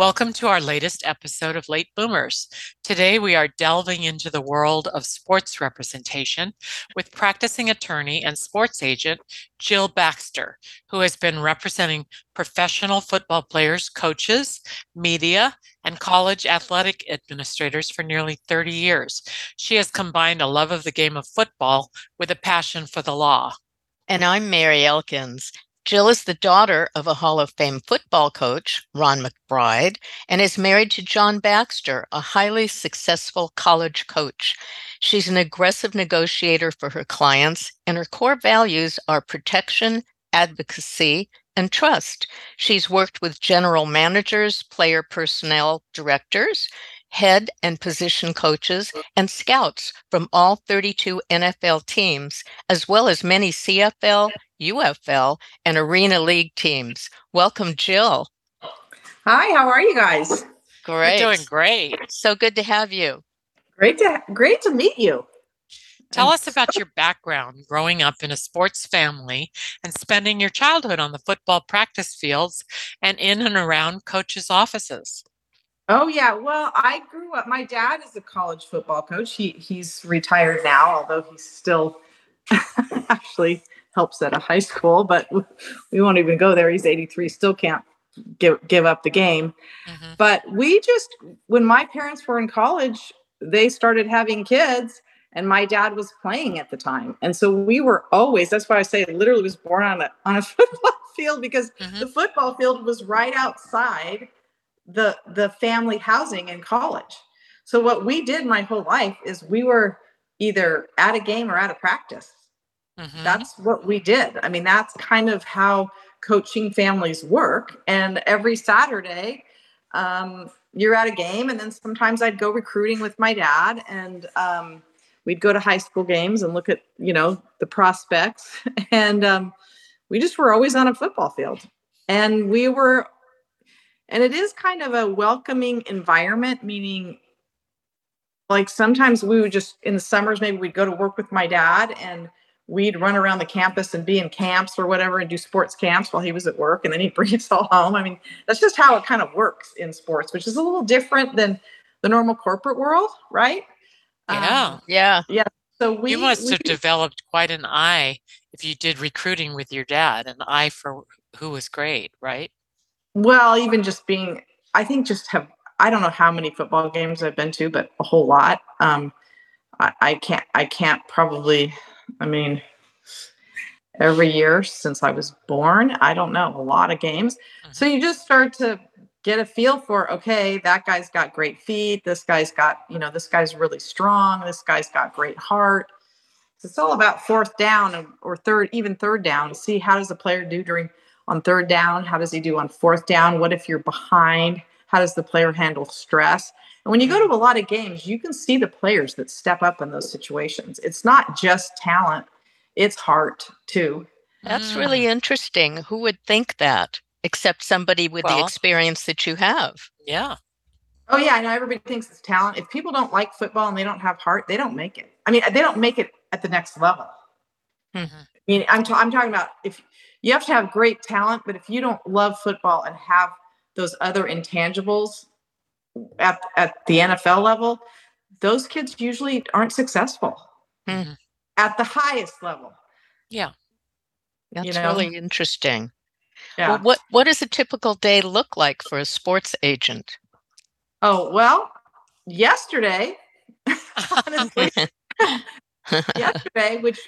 Welcome to our latest episode of Late Boomers. Today, we are delving into the world of sports representation with practicing attorney and sports agent Jill Baxter, who has been representing professional football players, coaches, media, and college athletic administrators for nearly 30 years. She has combined a love of the game of football with a passion for the law. And I'm Mary Elkins. Jill is the daughter of a Hall of Fame football coach, Ron McBride, and is married to John Baxter, a highly successful college coach. She's an aggressive negotiator for her clients, and her core values are protection, advocacy, and trust. She's worked with general managers, player personnel directors, head and position coaches, mm. and scouts from all 32 NFL teams, as well as many CFL, UFL, and Arena League teams. Welcome, Jill. Hi, how are you guys? Great. We're doing great. So good to have you. Great to great to meet you. Tell us about your background growing up in a sports family and spending your childhood on the football practice fields and in and around coaches' offices. Oh yeah, well, I grew up. My dad is a college football coach. He he's retired now, although he's still actually helps at a high school. But we won't even go there. He's 83, still can't give give up the game. Mm-hmm. But we just, when my parents were in college, they started having kids, and my dad was playing at the time, and so we were always. That's why I say literally was born on a on a football field because mm-hmm. the football field was right outside the the family housing in college. So what we did my whole life is we were either at a game or at a practice. Mm-hmm. That's what we did. I mean, that's kind of how coaching families work. And every Saturday, um, you're at a game, and then sometimes I'd go recruiting with my dad, and um, we'd go to high school games and look at you know the prospects, and um, we just were always on a football field, and we were and it is kind of a welcoming environment meaning like sometimes we would just in the summers maybe we'd go to work with my dad and we'd run around the campus and be in camps or whatever and do sports camps while he was at work and then he'd bring us all home. I mean that's just how it kind of works in sports which is a little different than the normal corporate world right? Yeah. Um, yeah. yeah so we you must we, have developed quite an eye if you did recruiting with your dad an eye for who was great right well, even just being, I think just have, I don't know how many football games I've been to, but a whole lot. Um, I, I can't, I can't probably, I mean, every year since I was born, I don't know, a lot of games. Mm-hmm. So you just start to get a feel for, okay, that guy's got great feet. This guy's got, you know, this guy's really strong. This guy's got great heart. It's all about fourth down or third, even third down. See how does the player do during on third down? How does he do on fourth down? What if you're behind? How does the player handle stress? And when you go to a lot of games, you can see the players that step up in those situations. It's not just talent, it's heart too. That's really mm. interesting. Who would think that except somebody with well, the experience that you have? Yeah. Oh yeah, I know everybody thinks it's talent. If people don't like football and they don't have heart, they don't make it. I mean, they don't make it at the next level. Mm-hmm. I mean, I'm, t- I'm talking about if you have to have great talent, but if you don't love football and have those other intangibles at, at the NFL level, those kids usually aren't successful mm-hmm. at the highest level. Yeah. That's you know? really interesting. Yeah. Well, what what does a typical day look like for a sports agent? Oh, well, yesterday, honestly, yesterday, which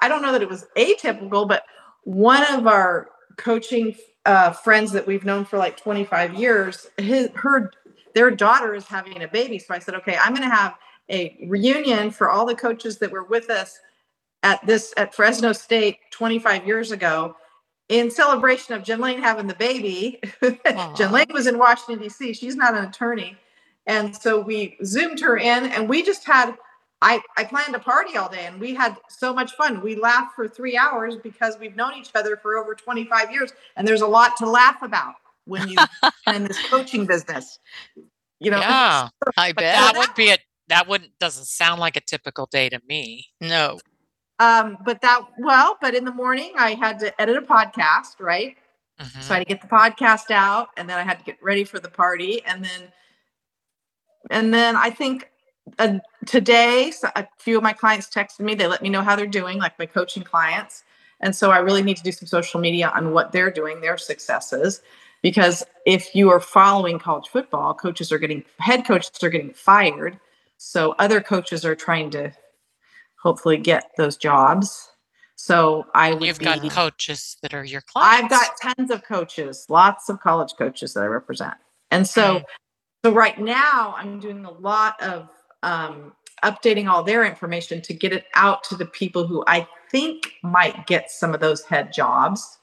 I don't know that it was atypical, but one of our coaching uh, friends that we've known for like 25 years, his, her, their daughter is having a baby. So I said, okay, I'm going to have a reunion for all the coaches that were with us at this at Fresno State 25 years ago in celebration of Jen Lane having the baby. Jen Lane was in Washington, D.C. She's not an attorney. And so we zoomed her in and we just had I, I planned a party all day and we had so much fun. We laughed for three hours because we've known each other for over 25 years. And there's a lot to laugh about when you're in this coaching business. You know, Yeah. I bet. that would be a that wouldn't doesn't sound like a typical day to me. no. um, but that well, but in the morning I had to edit a podcast, right? Mhm. So I had to get the podcast out and then I had to get ready for the party. And then, and then I think uh, today, a few of my clients texted me. They let me know how they're doing, like my coaching clients. And so I really need to do some social media on what they're doing, their successes. Because if you are following college football, coaches are getting, head coaches are getting fired. So other coaches are trying to hopefully get those jobs. So I would You've be, got coaches that are your clients. I've got tons of coaches, lots of college coaches that I represent. And so, Mm. so right now I'm doing a lot of um, updating all their information to get it out to the people who I think might get some of those head jobs,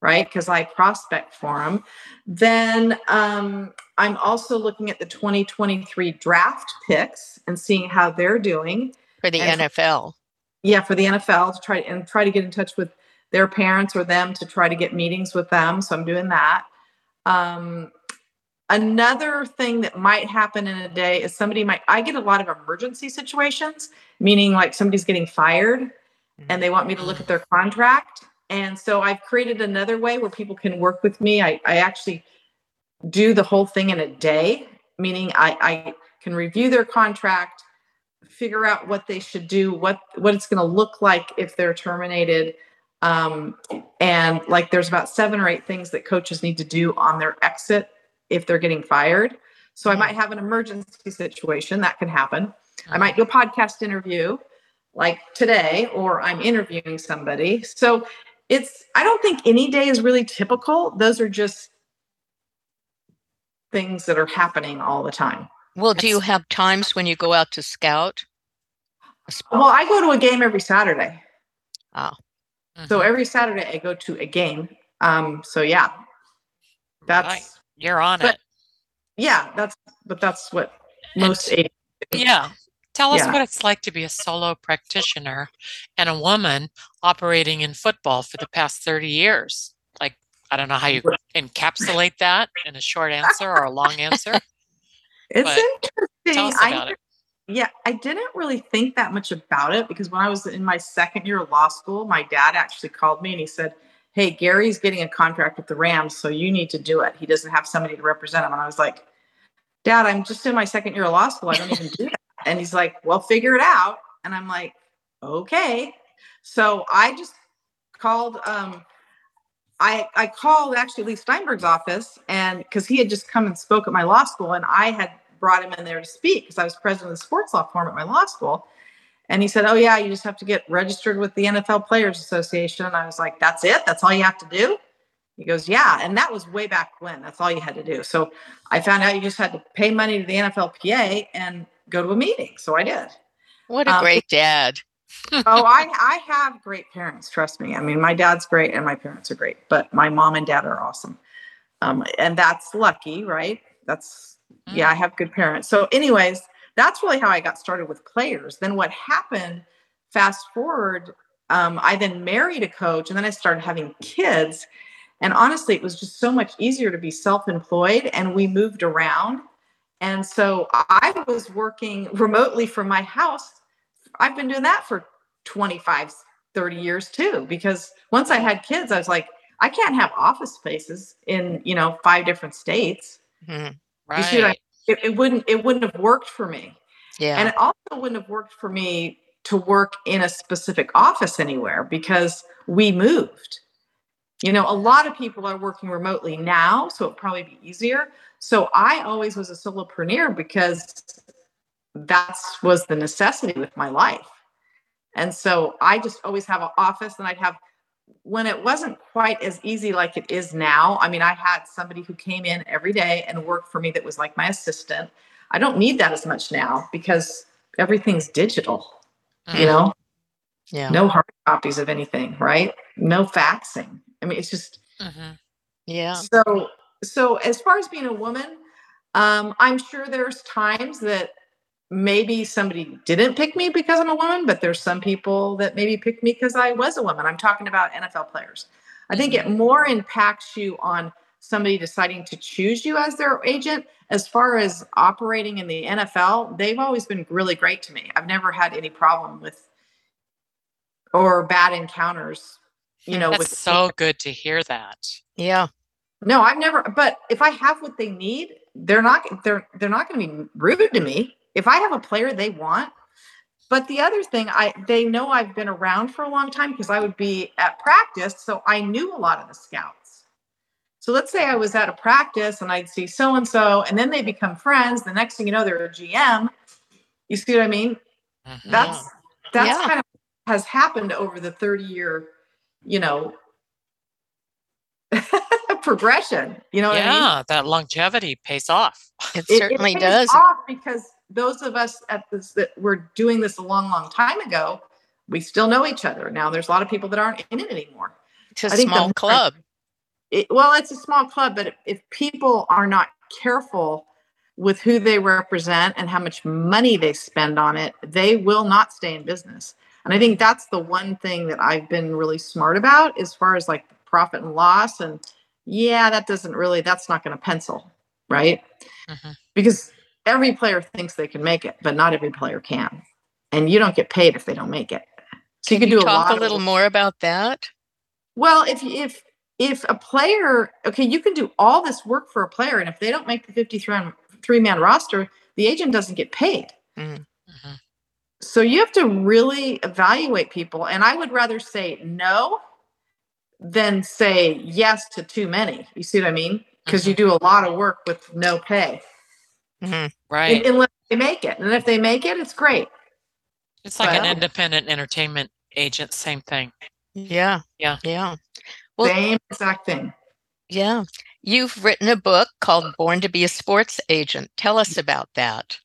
right? Because I prospect for them. Then um, I'm also looking at the 2023 draft picks and seeing how they're doing For the And- NFL. yeah for the nfl to try and try to get in touch with their parents or them to try to get meetings with them so i'm doing that um, another thing that might happen in a day is somebody might i get a lot of emergency situations meaning like somebody's getting fired and they want me to look at their contract. And so i've created another way where people can work with me. I, I actually do the whole thing in a day meaning I, I can review their contract figure out what they should do what what it's going to look like if they're terminated. Um, and like there's about seven or eight things that coaches need to do on their exit if they're getting fired so i might have an emergency situation that can happen i might do a podcast interview like today or i'm interviewing somebody so it's i don't think any day is really typical those are just things that are happening all the time Well, do you have times when you go out to scout? Well i go to a game every saturday Oh. So Mhm. every Saturday I go to a game. Um, so yeah, that's Right. You're on but- it. yeah, that's but that's what most agents Yeah. Tell us Yeah. what it's like to be a solo practitioner and a woman operating in football for the past 30 years. Like, I don't know how you encapsulate that in a short answer or a long answer. It's interesting. I it. yeah, I didn't really think that much about it because when I was in my second year of law school, my dad actually called me and he said, Hey, Gary's getting a contract with the Rams, so you need to do it. He doesn't have somebody to represent him. And I was like, Dad, I'm just in my second year of law school. I don't even do that. And he's like, Well, figure it out. And I'm like, Okay. So I just called um I I called actually Leigh Steinberg's office and because he had just come and spoke at my law school and I had brought him in there to speak because I was president of the sports law forum at my law school. And he said, Oh, yeah, you just have to get registered with the NFL Players Association. And I was like, That's it? That's all you have to do? He goes, Yeah. And that was way back when. That's all you had to do. So I found out you just had to pay money to the NFLPA and go to a meeting. So I did. What a Um, great dad. oh, I I have great parents. Trust me. I mean, my dad's great and my parents are great, but my mom and dad are awesome. Um, and that's lucky, right? That's yeah, I have good parents. So, anyways, that's really how I got started with players. Then what happened? Fast forward, um, I then married a coach, and then I started having kids. And honestly, it was just so much easier to be self-employed, and we moved around. And so I was working remotely from my house I've been doing that for 25, 30 years too. Because once I had kids, I was like, I can't have office spaces in, you know, five different states. Mhm. You see what I- Right. It, it wouldn't, it wouldn't have worked for me. Yeah. And it also wouldn't have worked for me to work in a specific office anywhere because we moved. You know, a lot of people are working remotely now, so it'd probably be easier. So I always was a solopreneur because that's was the necessity with my life. And so I just always have an office and I'd have when it wasn't quite as easy like it is now. I mean, I had somebody who came in every day and worked for me that was like my assistant. I don't need that as much now because everything's digital, Mm. you know, Yeah. no hard copies of anything, right? No faxing. I mean, it's just Mhm. Yeah. so so as far as being a woman, um, I'm sure there's times that maybe somebody didn't pick me because I'm a woman, but there's some people that maybe picked me because I was a woman. I'm talking about NFL players. I think it mm-hmm. more impacts you on somebody deciding to choose you as their agent. As far as operating in the NFL, they've always been really great to me. I've never had any problem with or bad encounters, you know, That's with so good to hear that. Yeah. no, I've never. But if I have what they need, they're not. They're they're not going to be rude to me. If I have a player they want. But the other thing, I they know I've been around for a long time because I would be at practice, so I knew a lot of the scouts. So let's say I was at a practice and I'd see so and so, and then they become friends. The next thing you know, they're a GM. You see what I mean? Mhm. That's that's Yeah. kind of has happened over the 30 year, you know, progression. You know what I mean? yeah, that longevity pays off. It It- it certainly pays does. off because those of us at this that were doing this a long, long time ago, we still know each other. Now there's a lot of people that aren't in it anymore. It's a the small more- club. It, well, it's a small club, but if, if people are not careful with who they represent and how much money they spend on it, they will not stay in business. And I think that's the one thing that I've been really smart about as far as like profit and loss. And yeah, that doesn't really, that's not going to pencil, right? Mhm. Because every player thinks they can make it, but not every player can. And you don't get paid if they don't make it. So you can do a Talk lot a little more about that. Well, if if if a player, okay, you can do all this work for a player, and if they don't make the 53 three man roster, the agent doesn't get paid. Mhm. So you have to really evaluate people. And I would rather say no than say yes to too many. You see what I mean? Because you do a lot of work with no pay, Mhm. Right. un- unless they make it. And if they make it, it's great. It's like an independent entertainment agent, same thing. Yeah. Yeah. Yeah. Well- Same exact thing. Yeah. You've written a book called Born to be a Sports Agent. Tell us about that.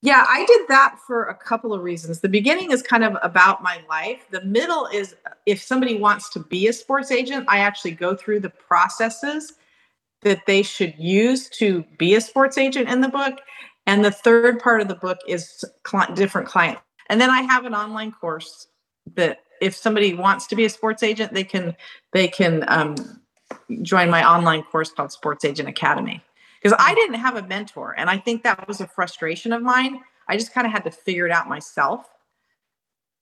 Yeah, I did that for a couple of reasons. The beginning is kind of about my life. The middle is if somebody wants to be a sports agent, I actually go through the processes that they should use to be a sports agent in the book. And the third part of the book is cli different clients. And then I have an online course that if somebody wants to be a sports agent, they can they can um, join my online course called Sports Agent Academy because I didn't have a mentor. And I think that was a frustration of mine. I just kind of had to figure it out myself.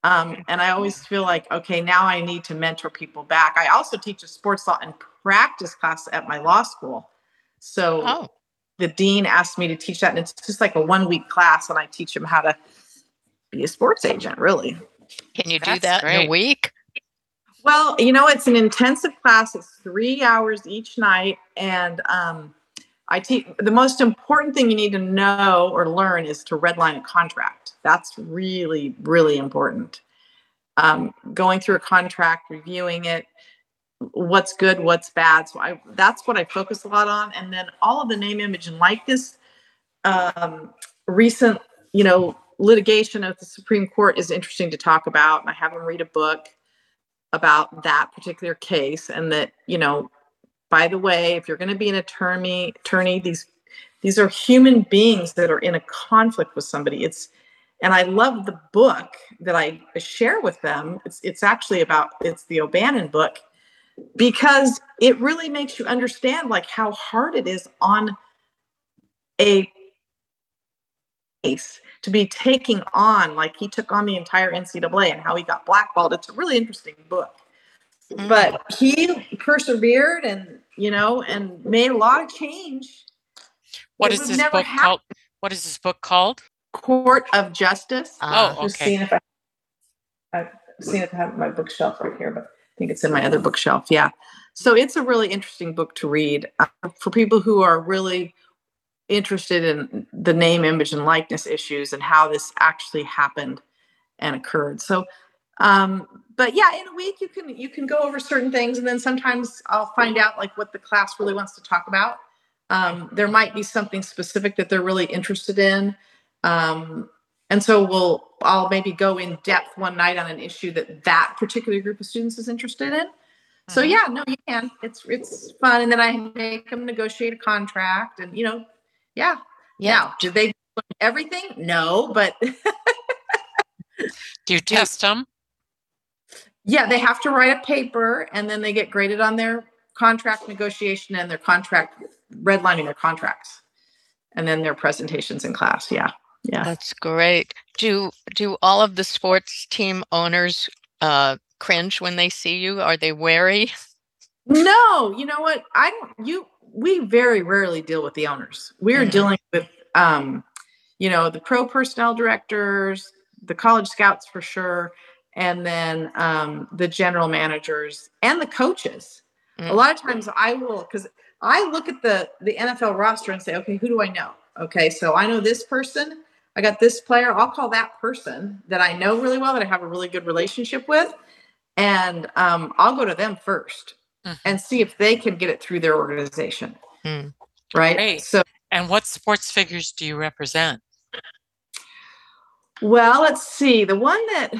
Um, and I always feel like, okay, now I need to mentor people back. I also teach a sports law and practice class at my law school. So Oh, the dean asked me to teach that. And it's just like a one week class, and I teach them how to be a sports agent, really. can you do That's that in a week? Well, you know, it's an intensive class. It's three hours each night. And um, I teach the most important thing you need to know or learn is to redline a contract. That's really, really important. Um, going through a contract, reviewing it, what's good, what's bad. So I that's what I focus a lot on. And then all of the name, image, and likeness. Um, recent, you know, litigation at the Supreme Court is interesting to talk about. And I have them read a book about that particular case and that you know by the way if you're going to be an attorney attorney these these are human beings that are in a conflict with somebody it's and i love the book that i share with them it's it's actually about it's the o'bannon book because it really makes you understand like how hard it is on a case to be taking on like he took on the entire ncaa and how he got blackballed it's a really interesting book Mm. but he persevered and you know and made a lot of change What It is this book happen. called? What is this book called? court of justice Oh, Just okay. seeing if I, I've seen if I have my bookshelf right here, but I think it's in my other bookshelf. Yeah. So it's a really interesting book to read uh, for people who are really interested in the name, image, and likeness issues and how this actually happened and occurred. So Um, but yeah, in a week you can you can go over certain things, and then sometimes I'll find out like what the class really wants to talk about. Um, there might be something specific that they're really interested in, um, and so we'll I'll maybe go in depth one night on an issue that that particular group of students is interested in. So mm-hmm. yeah, no, you can. It's it's fun, and then I make them negotiate a contract, and you know, yeah, yeah. Now, do they everything? No, but do you test them? Yeah, they have to write a paper and then they get graded on their contract negotiation and their contract redlining their contracts. And then their presentations in class. Yeah. Yeah. That's great. Do do all of the sports team owners uh cringe when they see you? Are they wary? No, you know what? I don't you we very rarely deal with the owners. We're mm-hmm. dealing with um, you know, the pro personnel directors, the college scouts for sure, and then um, the general managers and the coaches. Mm. A lot of times I will because I look at the the NFL roster and say, okay, who do I know? Okay, so I know this person. I got this player. I'll call that person that I know really well, that I have a really good relationship with, and um, I'll go to them 1st mm. and see if they can get it through their organization. Mm. Right. Great. So, and what sports figures do you represent? Well, let's see. The one that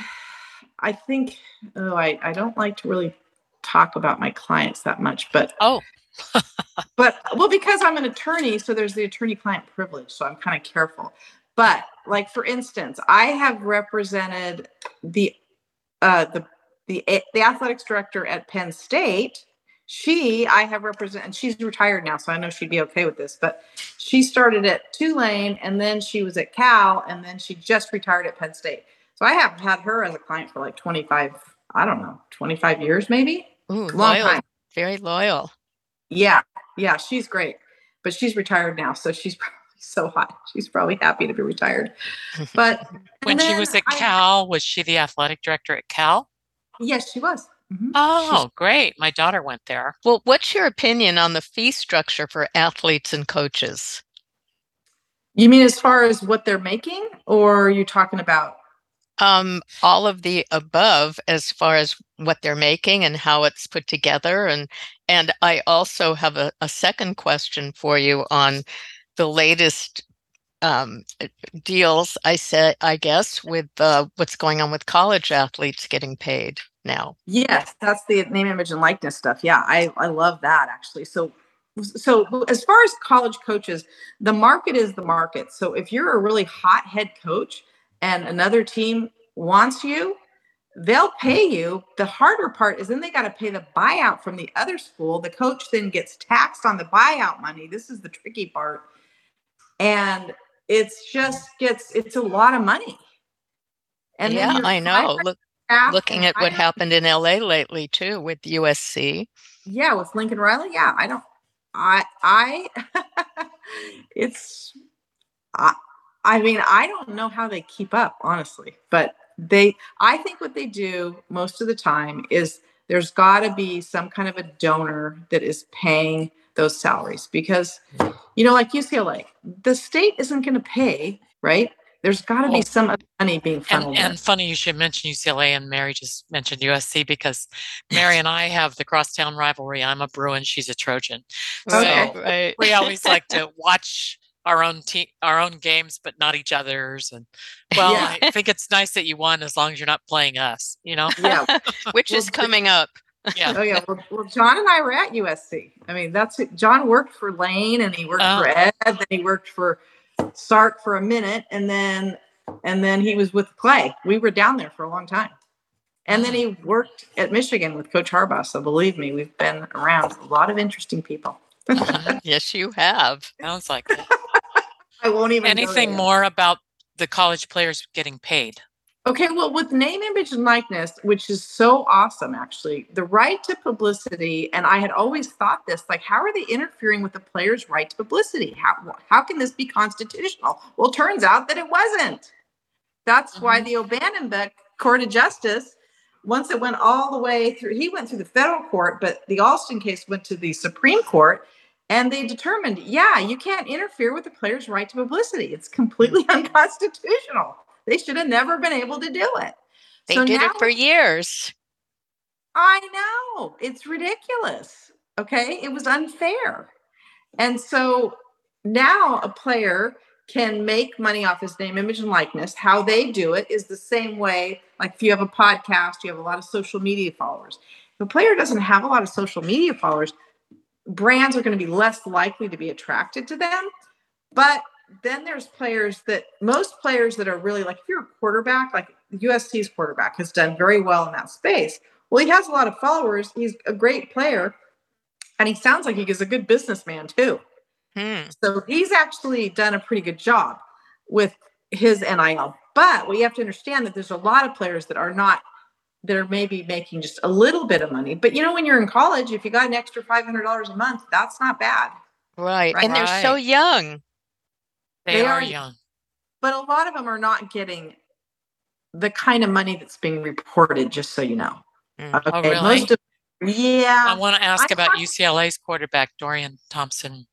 I think, oh, I, I don't like to really talk about my clients that much, but oh, but well, because I'm an attorney, so there's the attorney client privilege, so I'm kind of careful. But like for instance, I have represented the uh, the the the athletics director at Penn State. She I have represented, she's retired now, so I know she'd be okay with this. But she started at Tulane, and then she was at Cal, and then she just retired at Penn State. So I have had her as a client for like 25, I don't know, 25 years maybe. Ooh, Long loyal. Time. Very loyal. Yeah. Yeah. She's great. But she's retired now. So she's probably so hot. She's probably happy to be retired. But when she was at Cal, was she the athletic director at Cal? Yes, she was. Mm-hmm. Oh, great. My daughter went there. Well, what's your opinion on the fee structure for athletes and coaches? You mean as far as what they're making, or are you talking about um, all of the above as far as what they're making and how it's put together. And and I also have a, a second question for you on the latest um, deals. I said, I guess, with uh, what's going on with college athletes getting paid now. Yes, that's the name, image, and likeness stuff. Yeah, I I love that actually. So so as far as college coaches the market is the market so if you're a really hot head coach and another team wants you, they'll pay you. The harder part is then they got to pay the buyout from the other school. The coach then gets taxed on the buyout money. This is the tricky part. And it's just gets it's a lot of money. And yeah, I know. Look, looking at what happened in LA lately too with USC. Yeah, with Lincoln Riley. Yeah, I don't I I it's I I mean, I don't know how they keep up, honestly, but they, I think what they do most of the time is there's got to be some kind of a donor that is paying those salaries because, you know, like UCLA, the state isn't going to pay, right? There's got to be some money being funneled. And, and, funny you should mention UCLA, and Mary just mentioned USC because Mary and I have the crosstown rivalry. I'm a Bruin, she's a Trojan. Okay. So right. we always like to watch our own team our own games but not each other's and well yeah. i think it's nice that you won as long as you're not playing us you know yeah which is coming up yeah. Oh yeah. Well, well, john and i were at usc i mean that's it. john worked for lane and he worked oh. for ed then he worked for sark for a minute and then and then he was with clay. We were down there for a long time. And then he worked at michigan with coach harbaugh so believe me we've been around a lot of interesting people. Mm-hmm. yes you have. Sounds like it. I won't even anything more about the college players getting paid. Okay, well, with name, image, and likeness, which is so awesome, actually, the right to publicity, and I had always thought this, like, how are they interfering with the player's right to publicity? How how can this be constitutional? Well, turns out that it wasn't. That's mm-hmm. why the O'Bannon book Court of Justice, once it went all the way through, he went through the federal court, but the Alston case went to the Supreme Court, and they determined, yeah, you can't interfere with the player's right to publicity. It's completely unconstitutional. They should have never been able to do it. They So did now- it for years. I know. It's ridiculous. Okay. It was unfair. And so now a player can make money off his name, image, and likeness. How they do it is the same way, like if you have a podcast, you have a lot of social media followers. If a player doesn't have a lot of social media followers, brands are going to be less likely to be attracted to them. But then there's players that most players that are really like if you're a quarterback, like USC's quarterback has done very well in that space. Well, he has a lot of followers. He's a great player, and he sounds like he is a good businessman too. Hmm. So he's actually done a pretty good job with his NIL. But we have to understand that there's a lot of players that are not that are maybe making just a little bit of money. But you know, when you're in college, if you got an extra five hundred dollars a month, that's not bad. Right. Right. And they're so young. They, They are, are- young. But a lot of them are not getting the kind of money that's being reported. Just so you know. Mm. Oh, really? Most of yeah. I want to ask I about UCLA's quarterback Dorian Thompson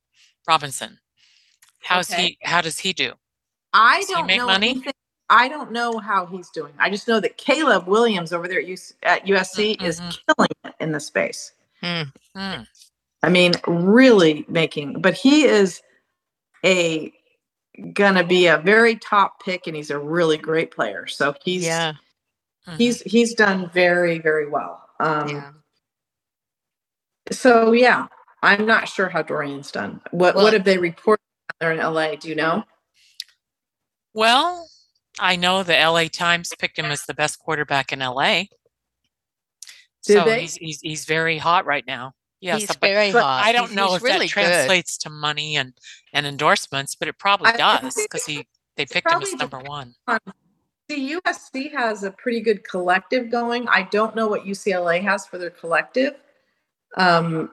Robinson. How's Okay. he? How does he do? I Does don't make know money? anything- I don't know how he's doing. I just know that Caleb Williams over there at, UC, at USC is Mhm. killing it in the space. Hmm. Hmm. I mean, really making, but he is a gonna be a very top pick and he's a really great player. So he's Yeah. Mhm. he's he's done very, very well. Um Yeah. so yeah, I'm not sure how Dorian's done. What Well- what have they reported there in LA? Do you know? Well, I know the LA Times picked him as the best quarterback in LA. Did so they? he's he's he's very hot right now. Yes, He's but, very but hot. I don't He's- know he's if really that good. translates to money and and endorsements, but it probably does because he they picked him as number one. The USC has a pretty good collective going. I don't know what UCLA has for their collective. Um,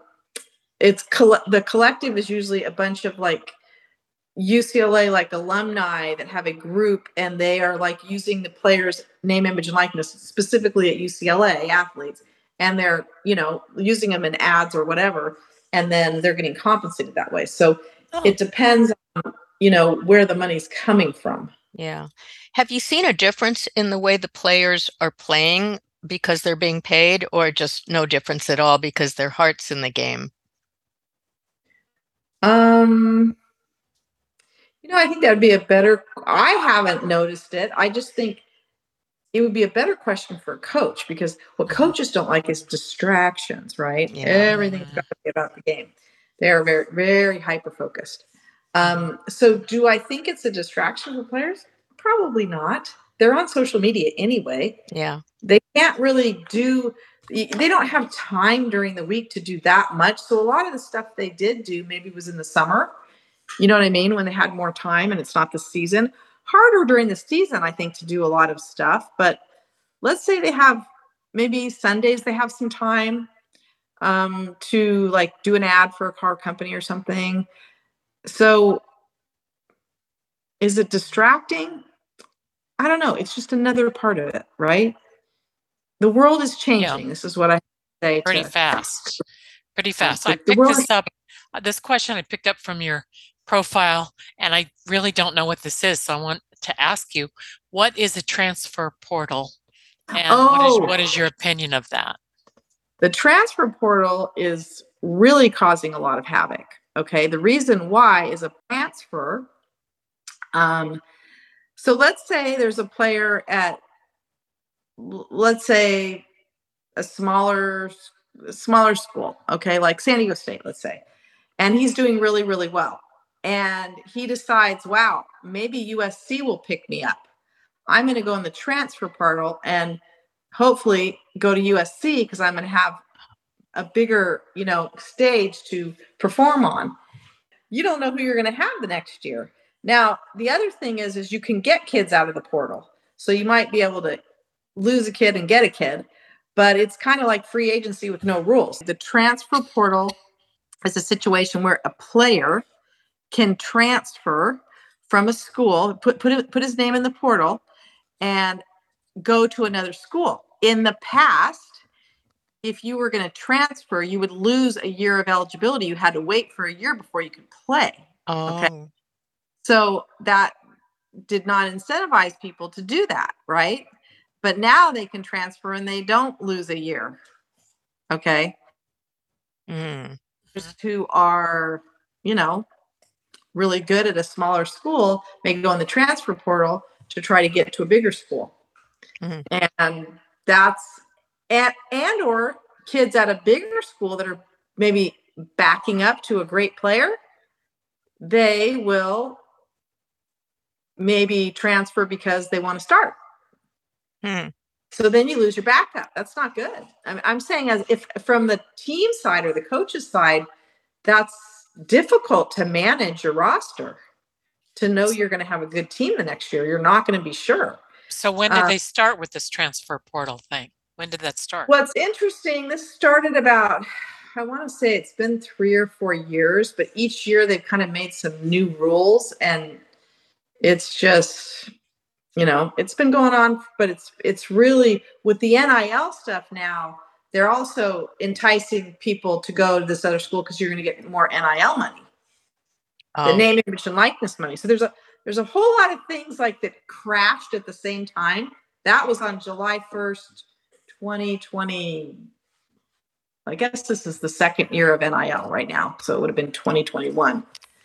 it's coll- the collective is usually a bunch of like UCLA like alumni that have a group and they are like using the players' name, image, and likeness specifically at UCLA athletes, and they're you know using them in ads or whatever, and then they're getting compensated that way. So Oh, it depends on you know where the money's coming from. Yeah. Have you seen a difference in the way the players are playing because they're being paid, or just no difference at all because their heart's in the game? Um, you know, I think that would be a better. I haven't noticed it. I just think it would be a better question for a coach because what coaches don't like is distractions, right? Yeah. Everything's got to be about the game. They are very, very hyper focused. Um, so, do I think it's a distraction for players? Probably not. They're on social media anyway Yeah. they can't really do they don't have time during the week to do that much so a lot of the stuff they did do maybe was in the summer you know what i mean when they had more time and it's not the season harder during the season i think to do a lot of stuff but let's say they have maybe sundays they have some time um, to like do an ad for a car company or something so is it distracting I don't know. It's just another part of it, right? The world is changing. This is what I say. pretty to- fast. Pretty fast. I picked this up. This question I picked up from your profile, and I really don't know what this is. So I want to ask you, what is a transfer portal? And what, is, Oh. what is your opinion of that? The transfer portal is really causing a lot of havoc. Okay. The reason why is a transfer. Um, so let's say there's a player at, let's say, a smaller, smaller school. Okay, like San Diego State, let's say, and he's doing really, really well. And he decides, wow, maybe USC will pick me up. I'm going to go in the transfer portal and hopefully go to USC because I'm going to have a bigger, you know, stage to perform on. You don't know who you're going to have the next year. Now, the other thing is is you can get kids out of the portal. So you might be able to lose a kid and get a kid, but it's kind of like free agency with no rules. The transfer portal is a situation where a player can transfer from a school, put put put his name in the portal and go to another school. In the past, if you were going to transfer, you would lose a year of eligibility. You had to wait for a year before you could play. Oh, So that did not incentivize people to do that, right? but now they can transfer and they don't lose a year. Okay. Mm. Who are, you know, really good at a smaller school may go in the transfer portal to try to get to a bigger school. Mhm. And that's and and or kids at a bigger school that are maybe backing up to a great player, they will maybe transfer because they want to start. Hmm. So then you lose your backup. That's not good. I'm, I'm saying as if from the team side or the coach's side, that's difficult to manage your roster. To know you're going to have a good team the next year, you're not going to be sure. So when did Uh, they start with this transfer portal thing? When did that start? What's interesting, this started about, I want to say it's been three or four years, but each year they've kind of made some new rules and it's just, you know, it's been going on, but it's it's really with the NIL stuff now, they're also enticing people to go to this other school because you're going to get more NIL money. the Oh, name image and likeness money. So there's a there's a whole lot of things like that crashed at the same time. That was on july 1st 2020 i guess this is the second year of nil right now so it would have been 2021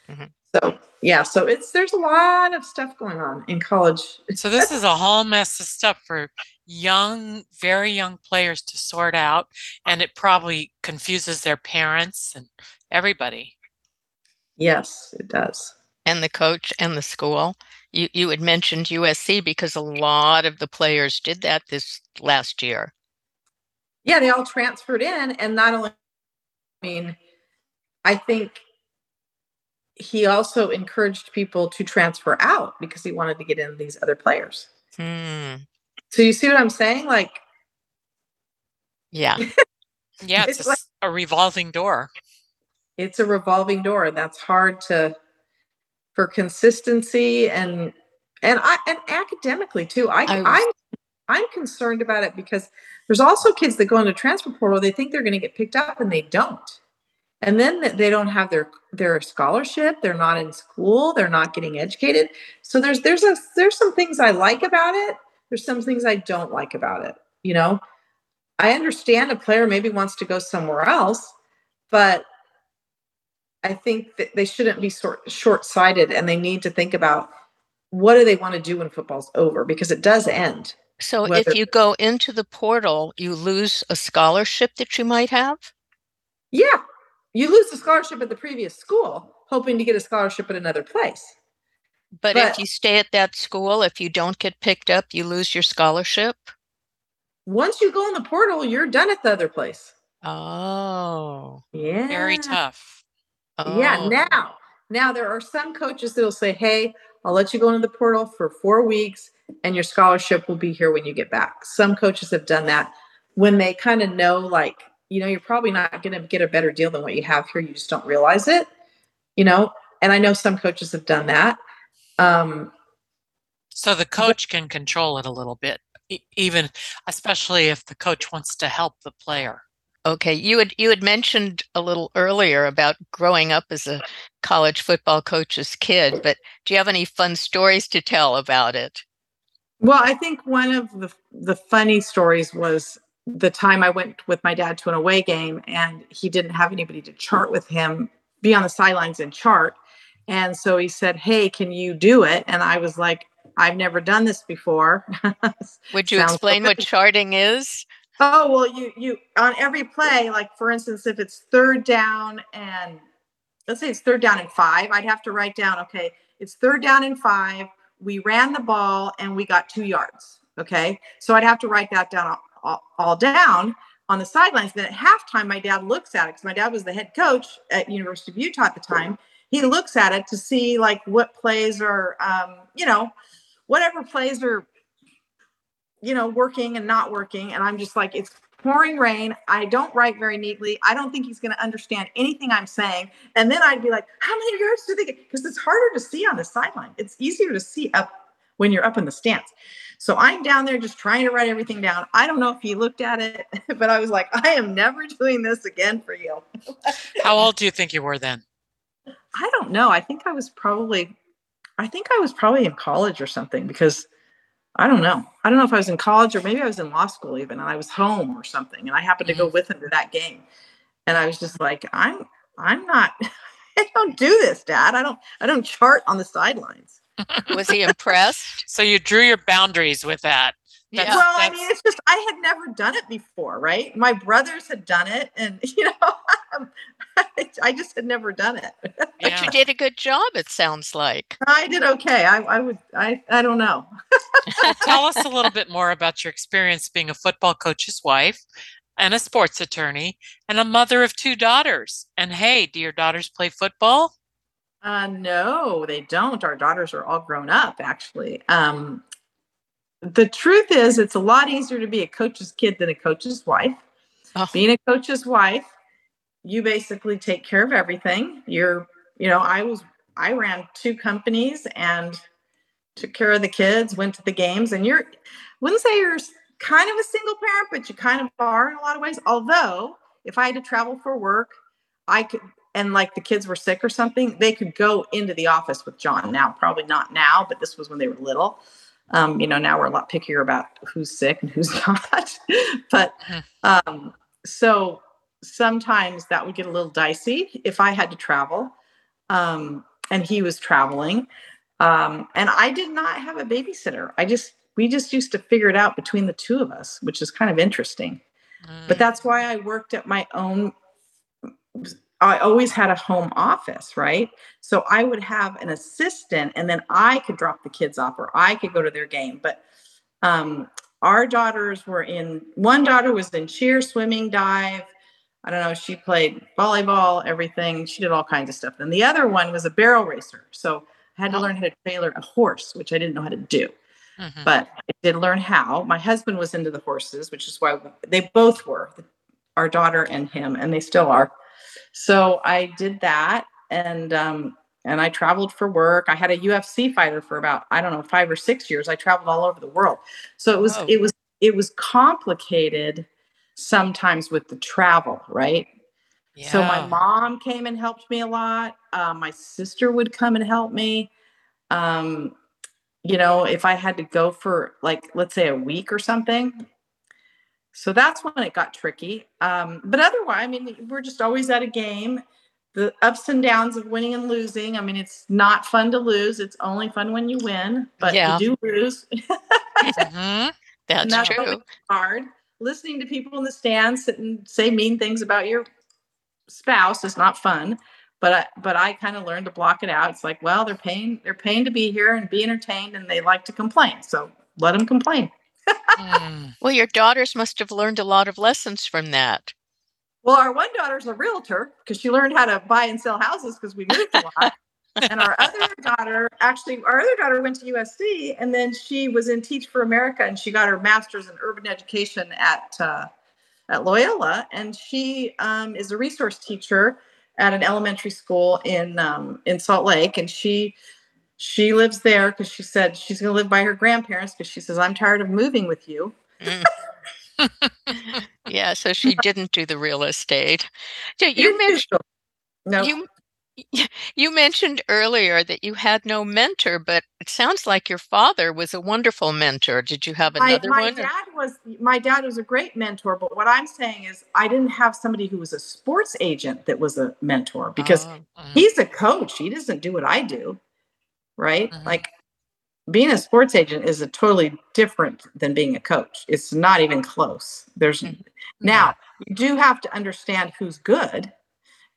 Mhm. So yeah so it's there's a lot of stuff going on in college So this is a whole mess of stuff for young, very young players to sort out, and it probably confuses their parents and everybody. yes it does and the coach and the school. You you had mentioned USC because a lot of the players did that this last year. yeah they all transferred in and not only i mean i think he also encouraged people to transfer out because he wanted to get in these other players Hmm. so you see what i'm saying like Yeah. Yeah, it's, It's a, like- s- a revolving door. it's a revolving door and that's hard to for consistency and and i and academically too i, I was- i'm i'm concerned about it because there's also kids that go into transfer portal they think they're going to get picked up and they don't and then they don't have their their scholarship they're not in school they're not getting educated so there's there's a there's some things i like about it there's some things i don't like about it you know i understand a player maybe wants to go somewhere else but I think that they shouldn't be sort short-sighted and they need to think about what do they want to do when football's over because it does end. So Whether- if you go into the portal, you lose a scholarship that you might have. Yeah. You lose the scholarship at the previous school hoping to get a scholarship at another place. But, if you stay at that school, if you don't get picked up, you lose your scholarship. Once you go in the portal, you're done at the other place. Oh. Yeah. Very tough. Yeah. Oh. Now, now there are some coaches that'll say, "Hey, I'll let you go into the portal for four weeks, and your scholarship will be here when you get back." Some coaches have done that when they kind of know, like, you know, you're probably not going to get a better deal than what you have here. You just don't realize it, you know. And I know some coaches have done that. Um, So the coach can control it a little bit, even especially if the coach wants to help the player. Okay, you had you had mentioned a little earlier about growing up as a college football coach's kid, but do you have any fun stories to tell about it? Well, I think one of the the funny stories was the time I went with my dad to an away game and he didn't have anybody to chart with him, be on the sidelines and chart. And so he said, "Hey, can you do it?" And I was like, "I've never done this before." Would you explain what charting is? Oh, well, you you on every play, like for instance, if it's third down and let's say it's third down and five, I'd have to write down, okay, it's third down and five. We ran the ball and we got two yards. Okay. So I'd have to write that down all, all, down on the sidelines. Then at halftime, my dad looks at it because my dad was the head coach at University of Utah at the time. He looks at it to see like what plays are, um, you know, whatever plays are you know, working and not working. And I'm just like, it's pouring rain. I don't write very neatly. I don't think he's going to understand anything I'm saying. And then I'd be like, how many yards do they get? Because it's harder to see on the sideline. It's easier to see up when you're up in the stands. So I'm down there just trying to write everything down. I don't know if he looked at it, but I was like, I am never doing this again for you. How old do you think you were then? I don't know. I think I was probably, I think I was probably in college or something because I don't know. I don't know if I was in college or maybe I was in law school even, and I was home or something, and I happened to go Mhm. with him to that game, and I was just like, I'm, I'm not, I don't do this, Dad. I don't, I don't chart on the sidelines. Was he impressed? So you drew your boundaries with that. That's- Yeah. well, I mean, it's just I had never done it before, right? My brothers had done it, and you know, um, I just had never done it. But you did a good job, it sounds like. I did okay. I, I would, I, I don't know. Tell us a little bit more about your experience being a football coach's wife and a sports attorney and a mother of two daughters. And hey, do your daughters play football? Uh, no, they don't. Our daughters are all grown up, actually. Um, the truth is, it's a lot easier to be a coach's kid than a coach's wife. Oh. Being a coach's wife, you basically take care of everything. You're, you know, I was, I ran two companies and took care of the kids, went to the games, and you're, wouldn't say you're kind of a single parent, but you kind of are in a lot of ways. Although, if I had to travel for work, I could, and like the kids were sick or something, they could go into the office with John. Now, probably not now, but this was when they were little. Um, you know, now we're a lot pickier about who's sick and who's not. but Mhm. um, so sometimes that would get a little dicey if I had to travel um, and he was traveling. Um, and I did not have a babysitter. I just, we just used to figure it out between the two of us, which is kind of interesting but Mm, that's why I worked at my own. I always had a home office, right? So I would have an assistant, and then I could drop the kids off, or I could go to their game. But um, our daughters were in. One daughter was in cheer, swimming, dive. I don't know. She played volleyball, everything. She did all kinds of stuff. And the other one was a barrel racer. So I had to Oh. learn how to trailer a horse, which I didn't know how to do mhm. but I did learn how. My husband was into the horses, which is why they both were, our daughter and him, and they still are. So I did that, and um, and I traveled for work. I had a UFC fighter for about I don't know five or six years. I traveled all over the world, so it was Whoa. it was it was complicated sometimes with the travel, right? So my mom came and helped me a lot. Uh, my sister would come and help me. Um, you know, if I had to go for like, let's say a week or something. So that's when it got tricky. Um, but otherwise, I mean, we're just always at a game. The ups and downs of winning and losing. I mean, it's not fun to lose. It's only fun when you win, but Yeah. you do lose. Mhm. That's that's true. hard. Listening to people in the stands sit and say mean things about your spouse is not fun. But I, but I kind of learned to block it out. It's like, well, they're paying they're paying to be here and be entertained, and they like to complain. So let them complain. Mm. Well, your daughters must have learned a lot of lessons from that. Well, our one daughter's a realtor because she learned how to buy and sell houses because we moved a lot. and our other daughter, actually, our other daughter went to USC and then she was in Teach for America and she got her master's in urban education at uh, at Loyola. And she um, is a resource teacher at an elementary school in um, in Salt Lake. And she she lives there because she said she's going to live by her grandparents because she says I'm tired of moving with you. Mm. yeah, so she didn't do the real estate. So you mentioned no. you you mentioned earlier that you had no mentor, but it sounds like your father was a wonderful mentor. Did you have another my one? or- dad was my dad was a great mentor but what i'm saying is i didn't have somebody who was a sports agent that was a mentor because Oh, Mm. he's a coach he doesn't do what i do right? Mhm. like being a sports agent is a totally different than being a coach. It's not even close. There's Mhm. now you do have to understand who's good.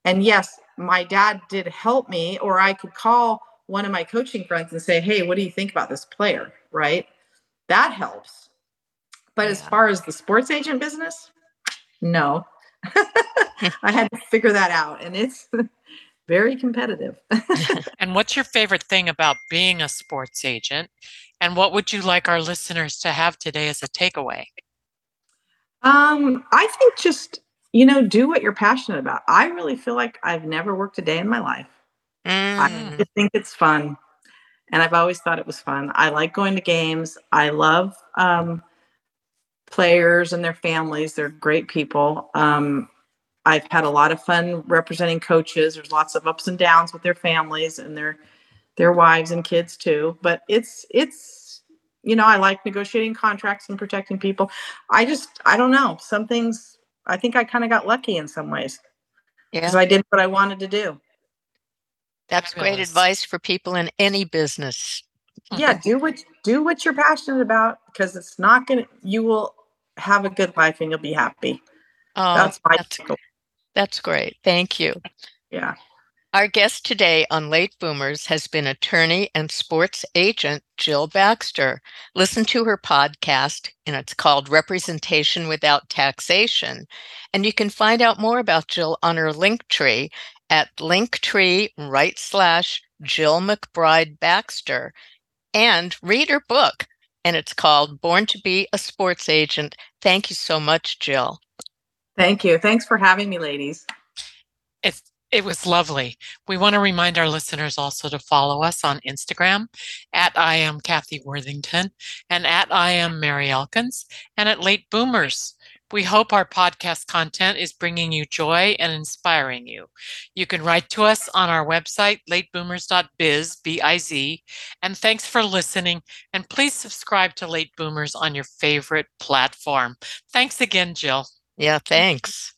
And yes my dad did help me or i could call one of my coaching friends and say hey what do you think about this player? Right? That helps. But as far as the sports agent business no. I had to figure that out. And it's very competitive And what's your favorite thing about being a sports agent? And what would you like our listeners to have today as a takeaway? um i think just you know do what you're passionate about i really feel like i've never worked a day in my life Mm. I just think it's fun. And I've always thought it was fun. I like going to games. I love um, players and their families. They're great people. Um, I've had a lot of fun representing coaches. There's lots of ups and downs with their families and their their wives and kids too. But it's it's you know, I like negotiating contracts and protecting people. I just, I don't know. Some things, I think I kind of got lucky in some ways because Yeah, I did what I wanted to do. that's great Fabulous. advice for people in any business. Yeah, do what do what you're passionate about because it's not gonna. You will have a good life and you'll be happy. Oh, That's my that's, that's great. Thank you. yeah. Our guest today on Late Boomers has been attorney and sports agent Jill Baxter. Listen to her podcast, and it's called Representation Without Taxation. And you can find out more about Jill on her link tree at linktree right slash Jill McBride Baxter and read her book. And it's called Born to Be a Sports Agent. Thank you so much, Jill. Thank you. Thanks for having me, ladies. It's it was lovely. We want to remind our listeners also to follow us on Instagram at I am Kathy Worthington and at I am Mary Elkins and at Late Boomers. We hope our podcast content is bringing you joy and inspiring you. You can write to us on our website, lateboomers.biz, B-I-Z. And thanks for listening. And please subscribe to Late Boomers on your favorite platform. Thanks again, Jill. Yeah, thanks.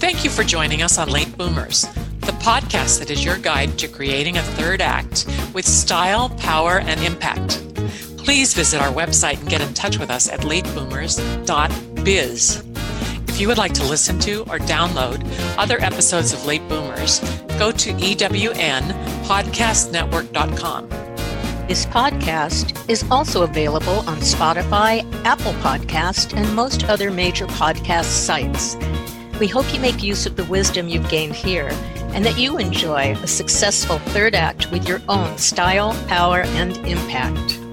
Thank you for joining us on Late Boomers, the podcast that is your guide to creating a third act with style, power, and impact. Please visit our website and get in touch with us at lateboomers.biz. If you would like to listen to or download other episodes of Late Boomers, go to ewnpodcastnetwork.com. This podcast is also available on Spotify, Apple Podcast, and most other major podcast sites. We hope you make use of the wisdom you've gained here and that you enjoy a successful third act with your own style, power, and impact.